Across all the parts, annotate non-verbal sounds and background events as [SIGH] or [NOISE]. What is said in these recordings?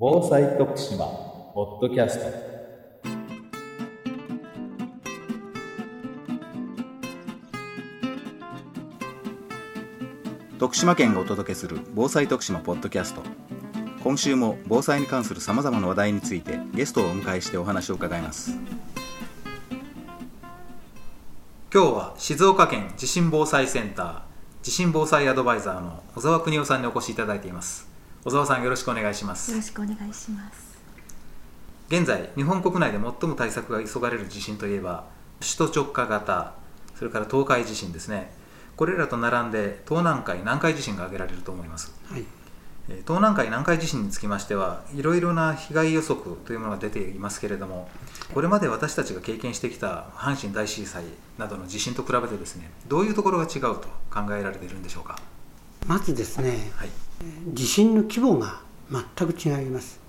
防災徳島ポッドキャスト。徳島県がお届けする防災徳島ポッドキャスト。今週も防災に関するさまざまな話題についてゲストをお迎えしてお話を伺います。今日は静岡県地震防災センター地震防災アドバイザーの小沢邦夫さんにお越しいただいています。小沢さんよろしくお願いします。よろしくお願いします。現在日本国内で最も対策が急がれる地震といえば首都直下型それから東海地震ですね。これらと並んで東南海南海地震が挙げられると思います、はい、東南海南海地震につきましてはいろいろな被害予測というものが出ていますけれどもこれまで私たちが経験してきた阪神大震災などの地震と比べてですねどういうところが違うと考えられているんでしょうか？まずですね、はい、地震の規模が全く違います、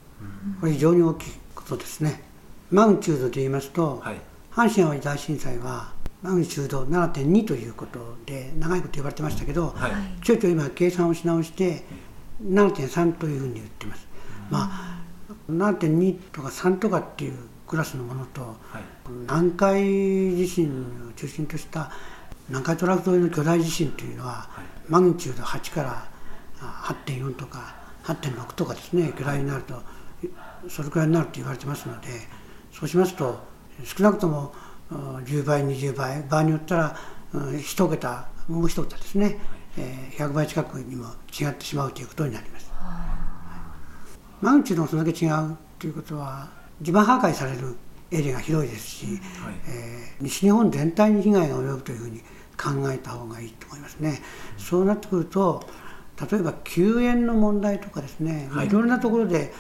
これ非常に大きいことですね。マグニチュードで言いますと、はい、阪神・淡路大震災はマグニチュード7.2ということで長いこと言われてましたけど、はい、ちょいちょい今計算をし直して7.3というふうに言ってます、まあ7.2とか3とかっていうクラスのものと、はい、南海地震を中心とした南海トラフ沿いの巨大地震というのは、はい、マグニチュード8から8.4とか8.6とかですね巨大になるとそれくらいになると言われてますのでそうしますと少なくとも10倍20倍場合によったら1桁もう1桁ですね、え100倍近くにも違ってしまうということになります。マグニチュードがそれだけ違うということは地盤破壊されるエリアが広いですし、はい、えー、西日本全体に被害が及ぶというふうに考えた方がいいと思いますね。うん、そうなってくると例えば救援の問題とかですね、はい、いろいろなところで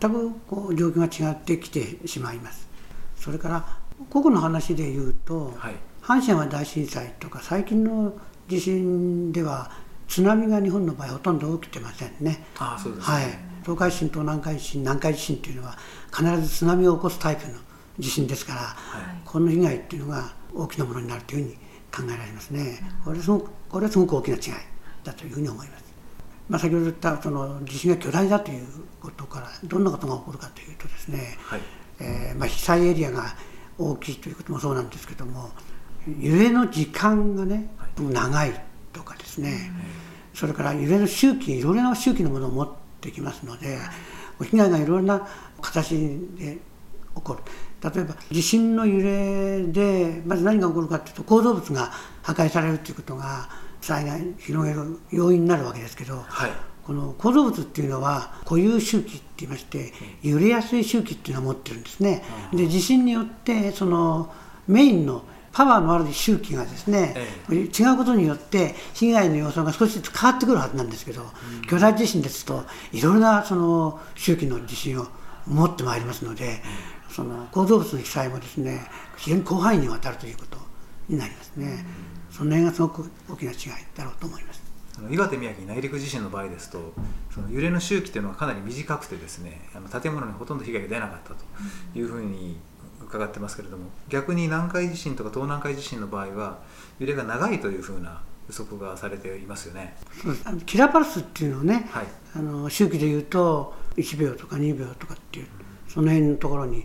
全くこう状況が違ってきてしまいます。それから個々の話で言うと、はい、阪神・淡路大震災とか最近の地震では津波が日本の場合ほとんど起きてませんね。あそうですね、はい、東海地震と南海地震南海地震というのは必ず津波を起こすタイプの地震ですから、はい、この被害っていうのが大きなものになるというふうに考えられますね。これはすごくこれはすごく大きな違いだというふうに思います。まあ、先ほど言ったその地震が巨大だということからどんなことが起こるかというとですね、はい、えー、まあ、被災エリアが大きいということもそうなんですけども揺れの時間がね長いとかですねそれから揺れの周期いろいろな周期のものを持ってきますので被害がいろいろな形で起こる。例えば地震の揺れでまず何が起こるかというと構造物が破壊されるということが災害広げる要因になるわけですけど、はい。この構造物っていうのは固有周期って言いまして揺れやすい周期っていうのを持ってるんですね。で地震によってそのメインのパワーのある周期がですね、違うことによって被害の様相が少しずつ変わってくるはずなんですけど、巨大地震ですといろいろなその周期の地震を持ってまいりますので、その構造物の被災もですね非常に広範囲にわたるということになりますね。その辺がすごく大きな違いだろうと思います。岩手宮城内陸地震の場合ですとその揺れの周期というのはかなり短くてですねあの建物にほとんど被害が出なかったというふうに伺ってますけれども逆に南海地震とか東南海地震の場合は揺れが長いというふうな予測がされていますよね。キラパルスっていうのをね、はい、あの周期でいうと1秒とか2秒とかっていうその辺のところに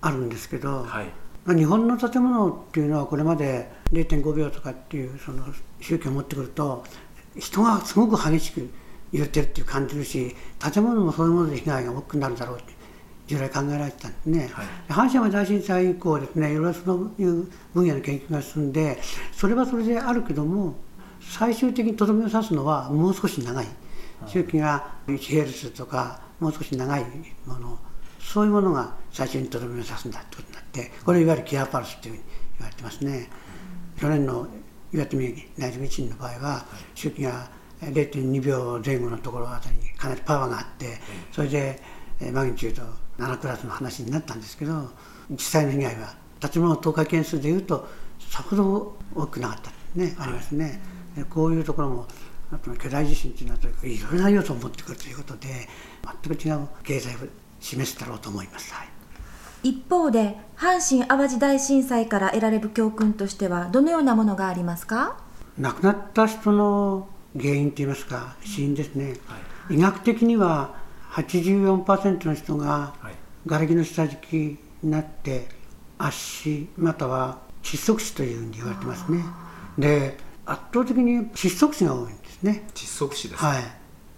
あるんですけど、はいまあ、日本の建物っていうのはこれまで0.5秒とかっていうその周期を持ってくると人がすごく激しく揺れてるっていう感じるし建物もそういうもので被害が大きくなるだろうって従来考えられてたんですね、はい、阪神・淡路大震災以降ですねいろいろそういう分野の研究が進んでそれはそれであるけども最終的にとどめを刺すのはもう少し長い。周期が1ヘルツとかもう少し長いものそういうものが最初にとどめを刺すんだってことになってこれいわゆるキアパルスというふうに言われてますね。去年の岩手宮城内陸地震の場合は周期が0.2秒前後のところあたりにかなりパワーがあってそれでマグニチュード7クラスの話になったんですけど実際の被害は建物倒壊件数でいうとさほど多くなかったねありますね。こういうところもあと巨大地震というのはいろいろな要素を持ってくるということで全く違う経済示すだろうと思います。はい。一方で阪神・淡路大震災から得られる教訓としてはどのようなものがありますか？亡くなった人の原因といいますか死因ですね、はい、医学的には84%の人が瓦礫の下敷きになって圧死または窒息死というふうに言われてますね。で圧倒的に窒息死が多いんですね。窒息死ですはい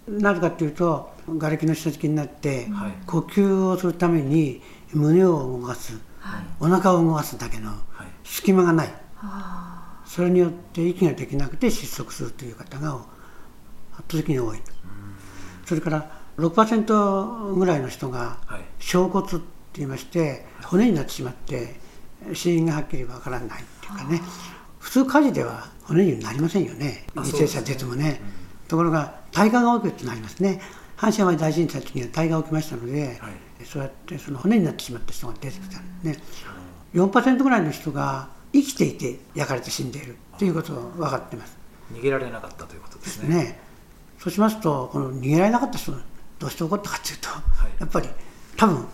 なぜかというと瓦礫の下敷きになって、はい、呼吸をするために胸を動かす、はい、お腹を動かすだけの隙間がない、はい、それによって息ができなくて窒息するという方が圧倒的に多い。それから6%ぐらいの人が小骨って言いまして骨になってしまって死因がはっきりわからないっていうかね。普通火事では骨になりませんよね。犠牲者出てもね、ところが大火が起きるとなりますね。阪神・淡路大震災の時には大火が起きましたので、はい、そうやってその骨になってしまった人が出てきたんですね。4%ぐらいの人が生きていて焼かれて死んでいるということが分かっています。逃げられなかったということですね、ね、そうしますとこの逃げられなかった人がどうして起こったかというと、はい、やっぱり多分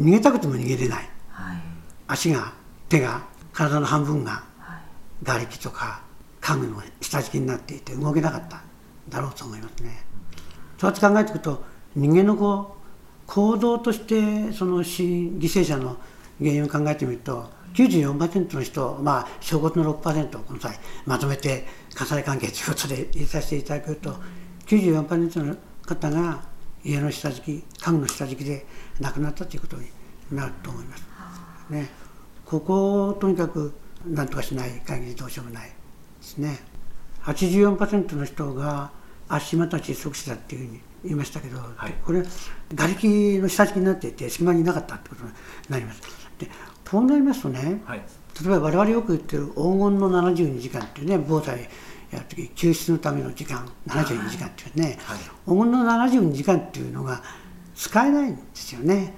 逃げたくても逃げれない、はい、足が手が体の半分が瓦礫とか家具の下敷きになっていて動けなかっただろうと思いますね。そうやって考えていくと人間のこう行動としてその死犠牲者の原因を考えてみると94%の人、まあ、小骨の6%をこの際まとめて火災関係ということで入れさせていただくと94%の方が家の下敷き家具の下敷きで亡くなったということになると思います。ね、ここをとにかく何とかしない限りどうしようもないですね。84%の人が足また窒息死だっていうふうに言いましたけど、はい、これ瓦礫の下敷きになっていて隙間にいなかったってことになります。でこうなりますとね、はい、例えば我々よく言ってる黄金の72時間っていうね防災やるとき救出のための時間72時間っていうね、はい、黄金の72時間っていうのが使えないんですよね、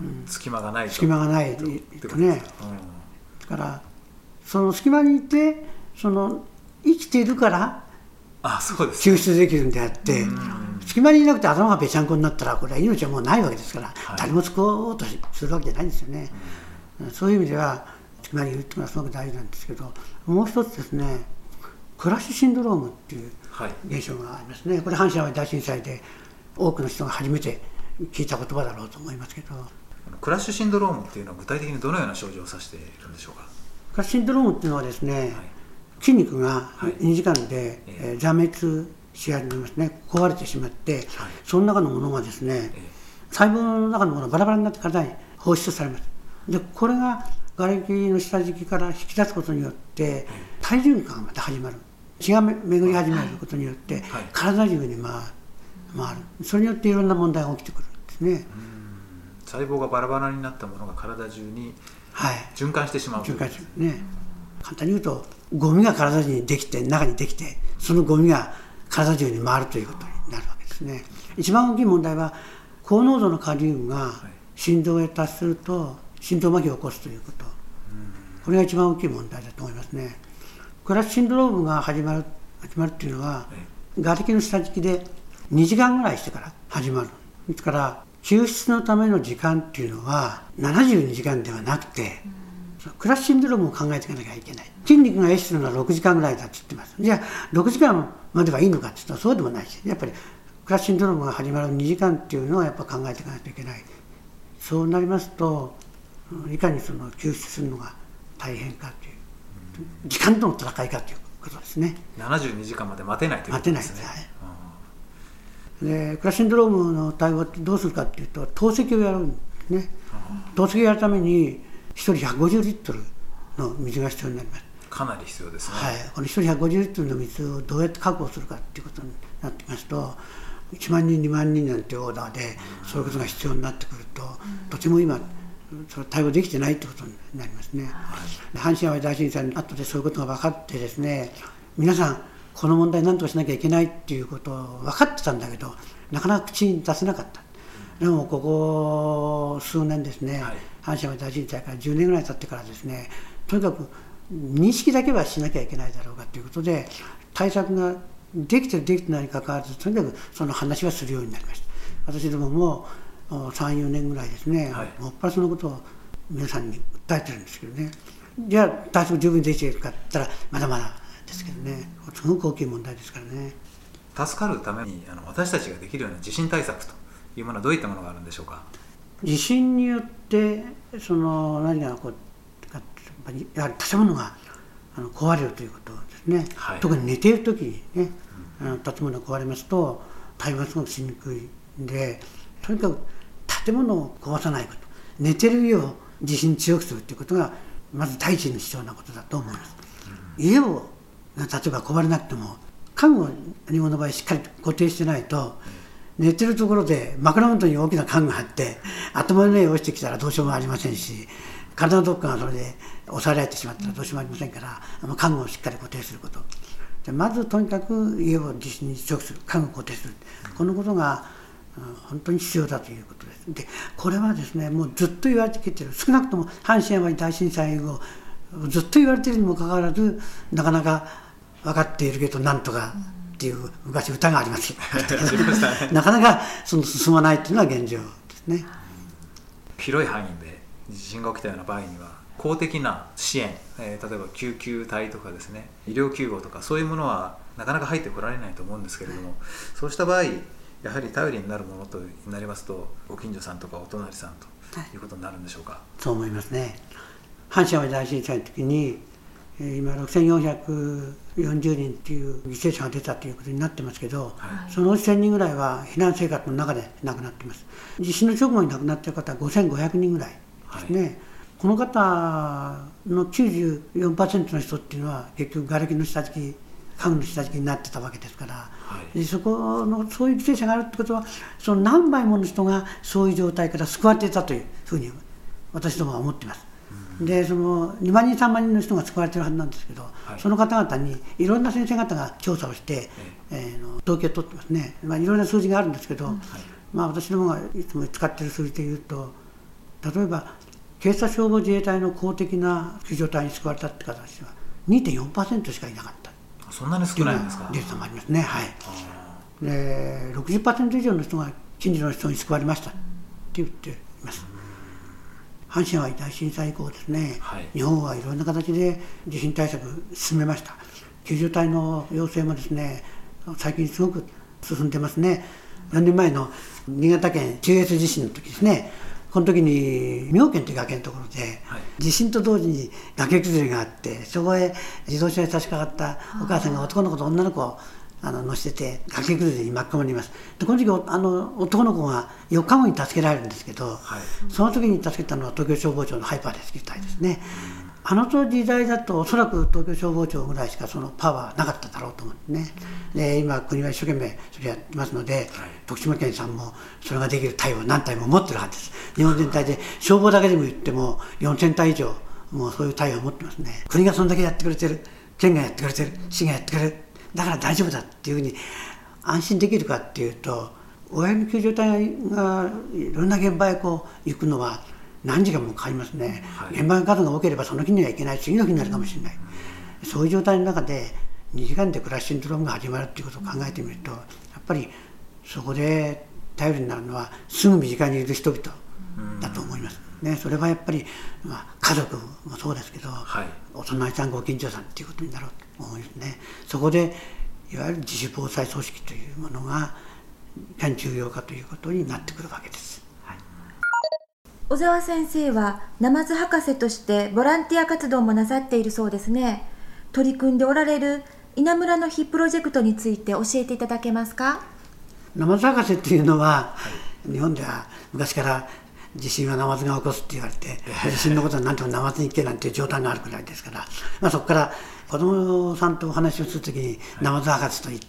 うん、隙間がない隙間がないとね、うん、だからその隙間にいてその生きているからあそうです、救出できるんであって、隙間にいなくて頭がぺちゃんこになったらこれは命はもうないわけですから、はい、誰も救おうとするわけじゃないんですよね、そういう意味では隙間にいるっていうのはすごく大事なんですけどもう一つですねクラッシュシンドロームっていう現象がありますね、これ阪神・淡路大震災で多くの人が初めて聞いた言葉だろうと思いますけど。クラッシュシンドロームっていうのは具体的にどのような症状を指しているんでしょうか？クラッシュシンドロームっていうのはですね、はい筋肉が2時間で、はい、えー、挫滅し始めますね壊れてしまって、はい、その中のものがですね、細胞の中のものがバラバラになって体に放出されます。でこれが瓦礫の下敷きから引き出すことによって体循環がまた始まる。血が巡り始めることによって、体中に回る。回る。それによっていろんな問題が起きてくるんですね。細胞がバラバラになったものが体中に循環してしまう、はい、循環するね。簡単に言うとゴミが体にできて中にできてそのゴミが体中に回るということになるわけですね。一番大きい問題は高濃度のカリウムが心臓へ達すると心臓麻痺を起こすということ。これが一番大きい問題だと思いますね。クラッシュシンドロームが始まる始まるっていうのは瓦礫の下敷きで2時間ぐらいしてから始まる。ですから救出のための時間っていうのは72時間ではなくて、クラッシュシンドロームを考えていかなきゃいけない。筋肉が壊死するのは6時間ぐらいだって言ってます。じゃあ6時間まではいいのかって言ったらそうでもないしやっぱりクラッシュシンドロームが始まる2時間っていうのはやっぱ考えていかないといけない。そうなりますといかにその救出するのが大変かという時間との戦いかということですね。72時間まで待てないということですね。でクラッシンドロームの対応ってどうするかっていうと透析をやるんですね。透析をやるために1人150リットルの水が必要になります。かなり必要ですね、はい、この1人150リットルの水をどうやって確保するかっていうことになってきますと1万人2万人なんてオーダーでそういうことが必要になってくると、とても今それ対応できてないってことになりますね、はい、阪神・淡路大震災の後でそういうことが分かってですね皆さんこの問題何とかしなきゃいけないっていうことを分かってたんだけどなかなか口に出せなかったでもここ数年ですね、はい。阪神・淡路大震災から10年ぐらい経ってからですねとにかく認識だけはしなきゃいけないだろうかということで対策ができてるできてないにかかわらずとにかくその話はするようになりました。私どもも34年ぐらいですね、はい、もっぱらそのことを皆さんに訴えてるんですけどね。じゃあ対策十分できているかって言ったらまだまだですけどね。すごく大きい問題ですからね。助かるためにあの私たちができるような地震対策というものはどういったものがあるんでしょうか？地震によってその何がこうやはり建物があの壊れるということですね、はい、特に寝ている時にね、うん、建物が壊れますと対話すごくしにくいんでとにかく建物を壊さないこと。寝てるよう地震強くするということがまず第一に必要なことだと思います、うん、家を例えば壊れなくても家具を日本の場合しっかり固定してないと、寝てるところで枕元に大きな家具があって頭の上に落ちてきたらどうしようもありませんし体のどっかがそれで押さえられてしまったらどうしようもありませんから家具をしっかり固定すること。まずとにかく家を地震に強くする。家具を固定する。このことが本当に必要だということです。でこれはですねもうずっと言われてきてる。少なくとも阪神・淡路大震災後ずっと言われてるにもかかわらずなかなか分かっているけどなんとかっていう昔歌があります。[LAUGHS] なかなかその進まないっていうのは現状ですね。広い範囲で地震が起きたような場合には公的な支援、えー、例えば救急隊とかですね医療救護とかそういうものはなかなか入ってこられないと思うんですけれども、そうした場合やはり頼りになるものとなりますとご近所さんとかお隣さんということになるんでしょうか、はい、そう思いますね。阪神・淡路大震災の時に今6440人っていう犠牲者が出たということになってますけど、はい、そのうち1000人ぐらいは避難生活の中で亡くなっています。地震の直後に亡くなっている方は5500人ぐらいですね、はい、この方の94%の人っていうのは結局瓦礫の下敷き家具の下敷きになってたわけですから、はい、でそこのそういう犠牲者があるってことはその何倍もの人がそういう状態から救われていたというふうに私どもは思っています。でその2万人3万人の人が救われてるはずなんですけど、はい、その方々にいろんな先生方が調査をして、えー、の統計を取ってますね、まあ、いろんな数字があるんですけど、はい、まあ、私どもがいつも使っている数字でいうと例えば警察消防自衛隊の公的な救助隊に救われたって形は2.4%しかいなかった。そんなに少ないんですか？データもありますね。はい。で60%以上の人が近所の人に救われましたって言っています阪神・淡路大震災以降ですね、はい、日本はいろんな形で地震対策進めました。救助隊の要請もですね最近すごく進んでますね。4年前の新潟県中越地震の時ですねこの時に妙見という崖のところで、はい、地震と同時に崖崩れがあってそこへ自動車に差し掛かったお母さんが男の子と女の子をあの乗せてて崖崩れに巻き込まれます。でこの時あの男の子が4日後に助けられるんですけど、はい、その時に助けたのは東京消防庁のハイパーレスキュー隊ですね、あの時代だとおそらく東京消防庁ぐらいしかそのパワーなかっただろうと思ってね、で今国は一生懸命それやってますので、はい、徳島県さんもそれができる隊を何隊も持ってるはずです。日本全体で消防だけでも言っても4000隊以上もうそういう隊を持ってますね。国がそんだけやってくれてる県がやってくれてる市がやってくれるだから大丈夫だっていうふうに安心できるかっていうと親の救助隊がいろんな現場へこう行くのは何時間もかかりますね、はい、現場の数が多ければその日には行けない次の日になるかもしれない、うん、そういう状態の中で2時間でクラッシュシンドロームが始まるっていうことを考えてみるとやっぱりそこで頼りになるのはすぐ身近にいる人々だと思います。ね、それはやっぱり、まあ、家族もそうですけど、はい、お隣さんご近所さんっていうことになろうと思いますね。そこでいわゆる自主防災組織というものがいかに重要かということになってくるわけです。はい、小沢先生はナマズ博士としてボランティア活動もなさっているそうですね。取り組んでおられる稲村の日プロジェクトについて教えていただけますか？ナマズ博士っていうのは、はい、日本では昔から地震はナマズが起こすって言われて、地震のことは何ともナマズに行けなんていう状態があるくらいですから、まあ、そこから子供さんとお話をするときに、ナマズ博士と言って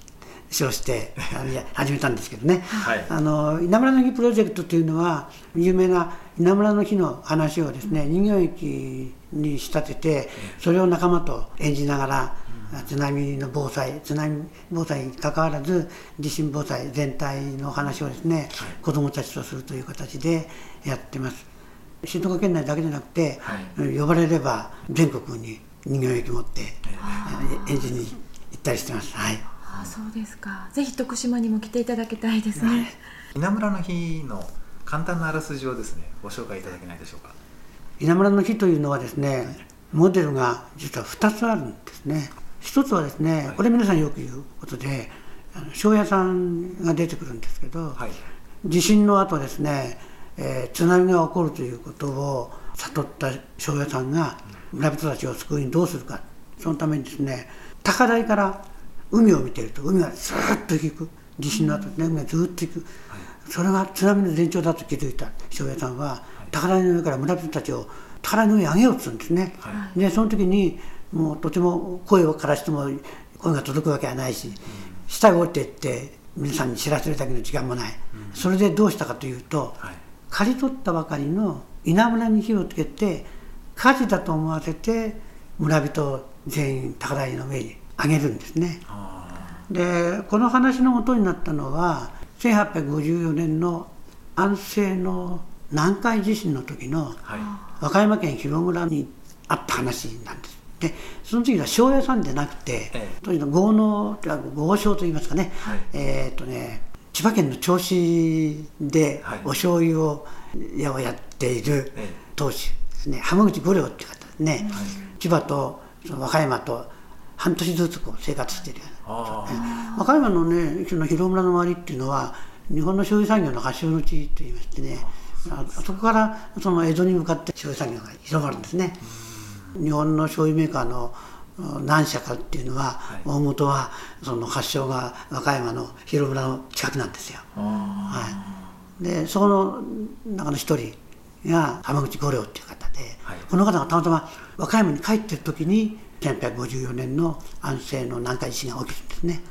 称して [LAUGHS] 始めたんですけどね、はい、あの稲村の日プロジェクトというのは有名な稲村の日の話をですね人形劇に仕立ててそれを仲間と演じながら津波の防災津波防災にかかわらず地震防災全体の話をですね、はい、子どもたちとするという形でやってます。静岡県内だけじゃなくて、はい、呼ばれれば全国に人形劇持って演じに行ったりしてます。はいあそうですか。ぜひ徳島にも来ていただきたいですね、稲村の日の簡単なあらすじをですねご紹介いただけないでしょうか。稲村の日というのはですねモデルが実は2つあるんですね。一つはですね、これ皆さんよく言うことで庄屋さんが出てくるんですけど、はい、地震の後ですね、えー、津波が起こるということを悟った庄屋さんが村人たちを救いにどうするか。そのためにですね高台から海を見てると海がずっと引く。地震の後ね海がずっと引く、はい、それが津波の前兆だと気づいた庄屋さんは、高台の上から村人たちを高台の上に上げようとするんですね、はい、でその時にもうとても声をからしても声が届くわけはないし、うん、下へ降りていって皆さんに知らせるだけの時間もない、うん、それでどうしたかというと、はい、刈り取ったばかりの稲村に火をつけて火事だと思わせて村人全員高台の上に上げるんですね。でこの話のもとになったのは1854年の安政の南海地震の時の和歌山県広村にあった話なんです。でその時は庄屋さんじゃなくて、ええ、とにかく豪農豪商といいますかね、はい、えっ、とね千葉県の銚子でお醤油を屋をやっている当主ですね。浜口五両っていう方ですね、はい、千葉とその和歌山と半年ずつこう生活してるような、和歌山のねその広村の周りっていうのは日本の醤油産業の発祥の地といいましてねあそこからその江戸に向かって醤油産業が広がるんですね。日本の醤油メーカーの何社かっていうのは、はい、大元はその発祥が和歌山の広村の近くなんですよ。はい、でそこの中の一人が浜口五両っていう方で、はい、この方がたまたま和歌山に帰ってる時に1854年の安政の南海地震が起きるんですね。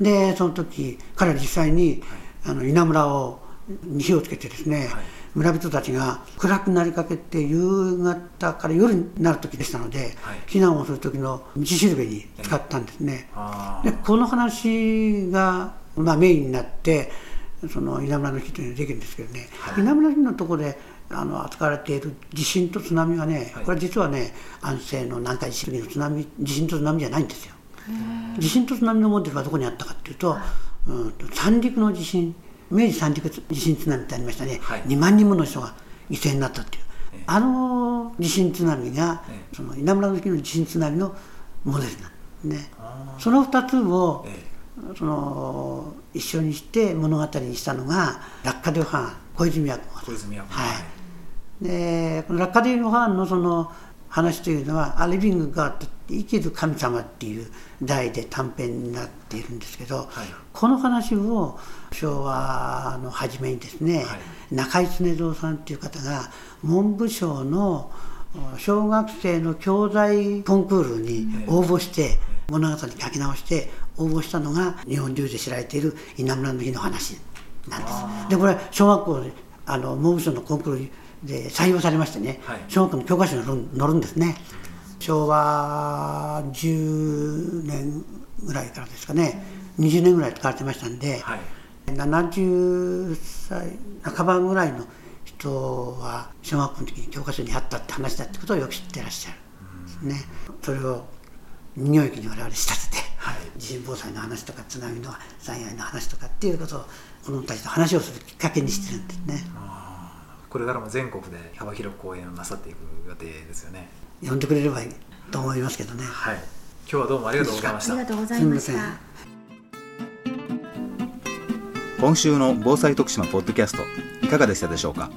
でその時彼は実際に、あの稲村をに火をつけてですね、村人たちが暗くなりかけて夕方から夜になる時でしたので、はい、避難をする時の道しるべに使ったんですね。でこの話が、まあ、メインになってその稲村の日というのができるんですけどね、はい、稲村の日のところであの扱われている地震と津波はね、これは実はね安政の南海地震の津波地震と津波じゃないんですよ。地震と津波のモデルはどこにあったかっていうと、うん、三陸の地震明治三陸地震津波ってありましたね、はい、2万人もの人が犠牲になったっていう、えあの地震津波が、えその稲村の時の地震津波のモデルなんですね。その2つを、え、その一緒にして物語にしたのが落下旅藩小泉役小泉役はいでこの落下旅藩のその話というのは「アリビング・ガッド」生きる神様っていう題で短編になっているんですけど、はい、この話を昭和の初めにですね、はい、中井常蔵さんっていう方が文部省の小学生の教材コンクールに応募して物語に書き直して応募したのが日本中で知られている稲村の日の話なんです。でこれ小学校であの文部省のコンクールで採用されましてね、はい、小学校の教科書に載るんですね。昭和10年ぐらいからですかね、20年ぐらい使われてましたんで、はい、70歳半ばぐらいの人は小学校の時に教科書にあったって話だってことをよく知ってらっしゃる、ね、それを人形劇に我々仕立てて、はい、地震防災の話とか津波の災害の話とかっていうことを子どもたちと話をするきっかけにしてるんですね。これからも全国で幅広く講演をなさっていく予定ですよね。呼んでくれればいいと思いますけどね。はい。今日はどうもありがとうございました。ありがとうございました。今週の防災徳島ポッドキャストいかがでしたでしょうか？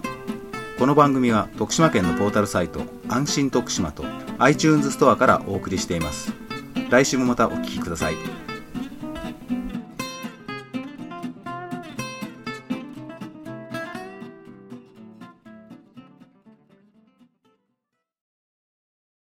この番組は徳島県のポータルサイト安心徳島と iTunes ストアからお送りしています来週もまたお聴きください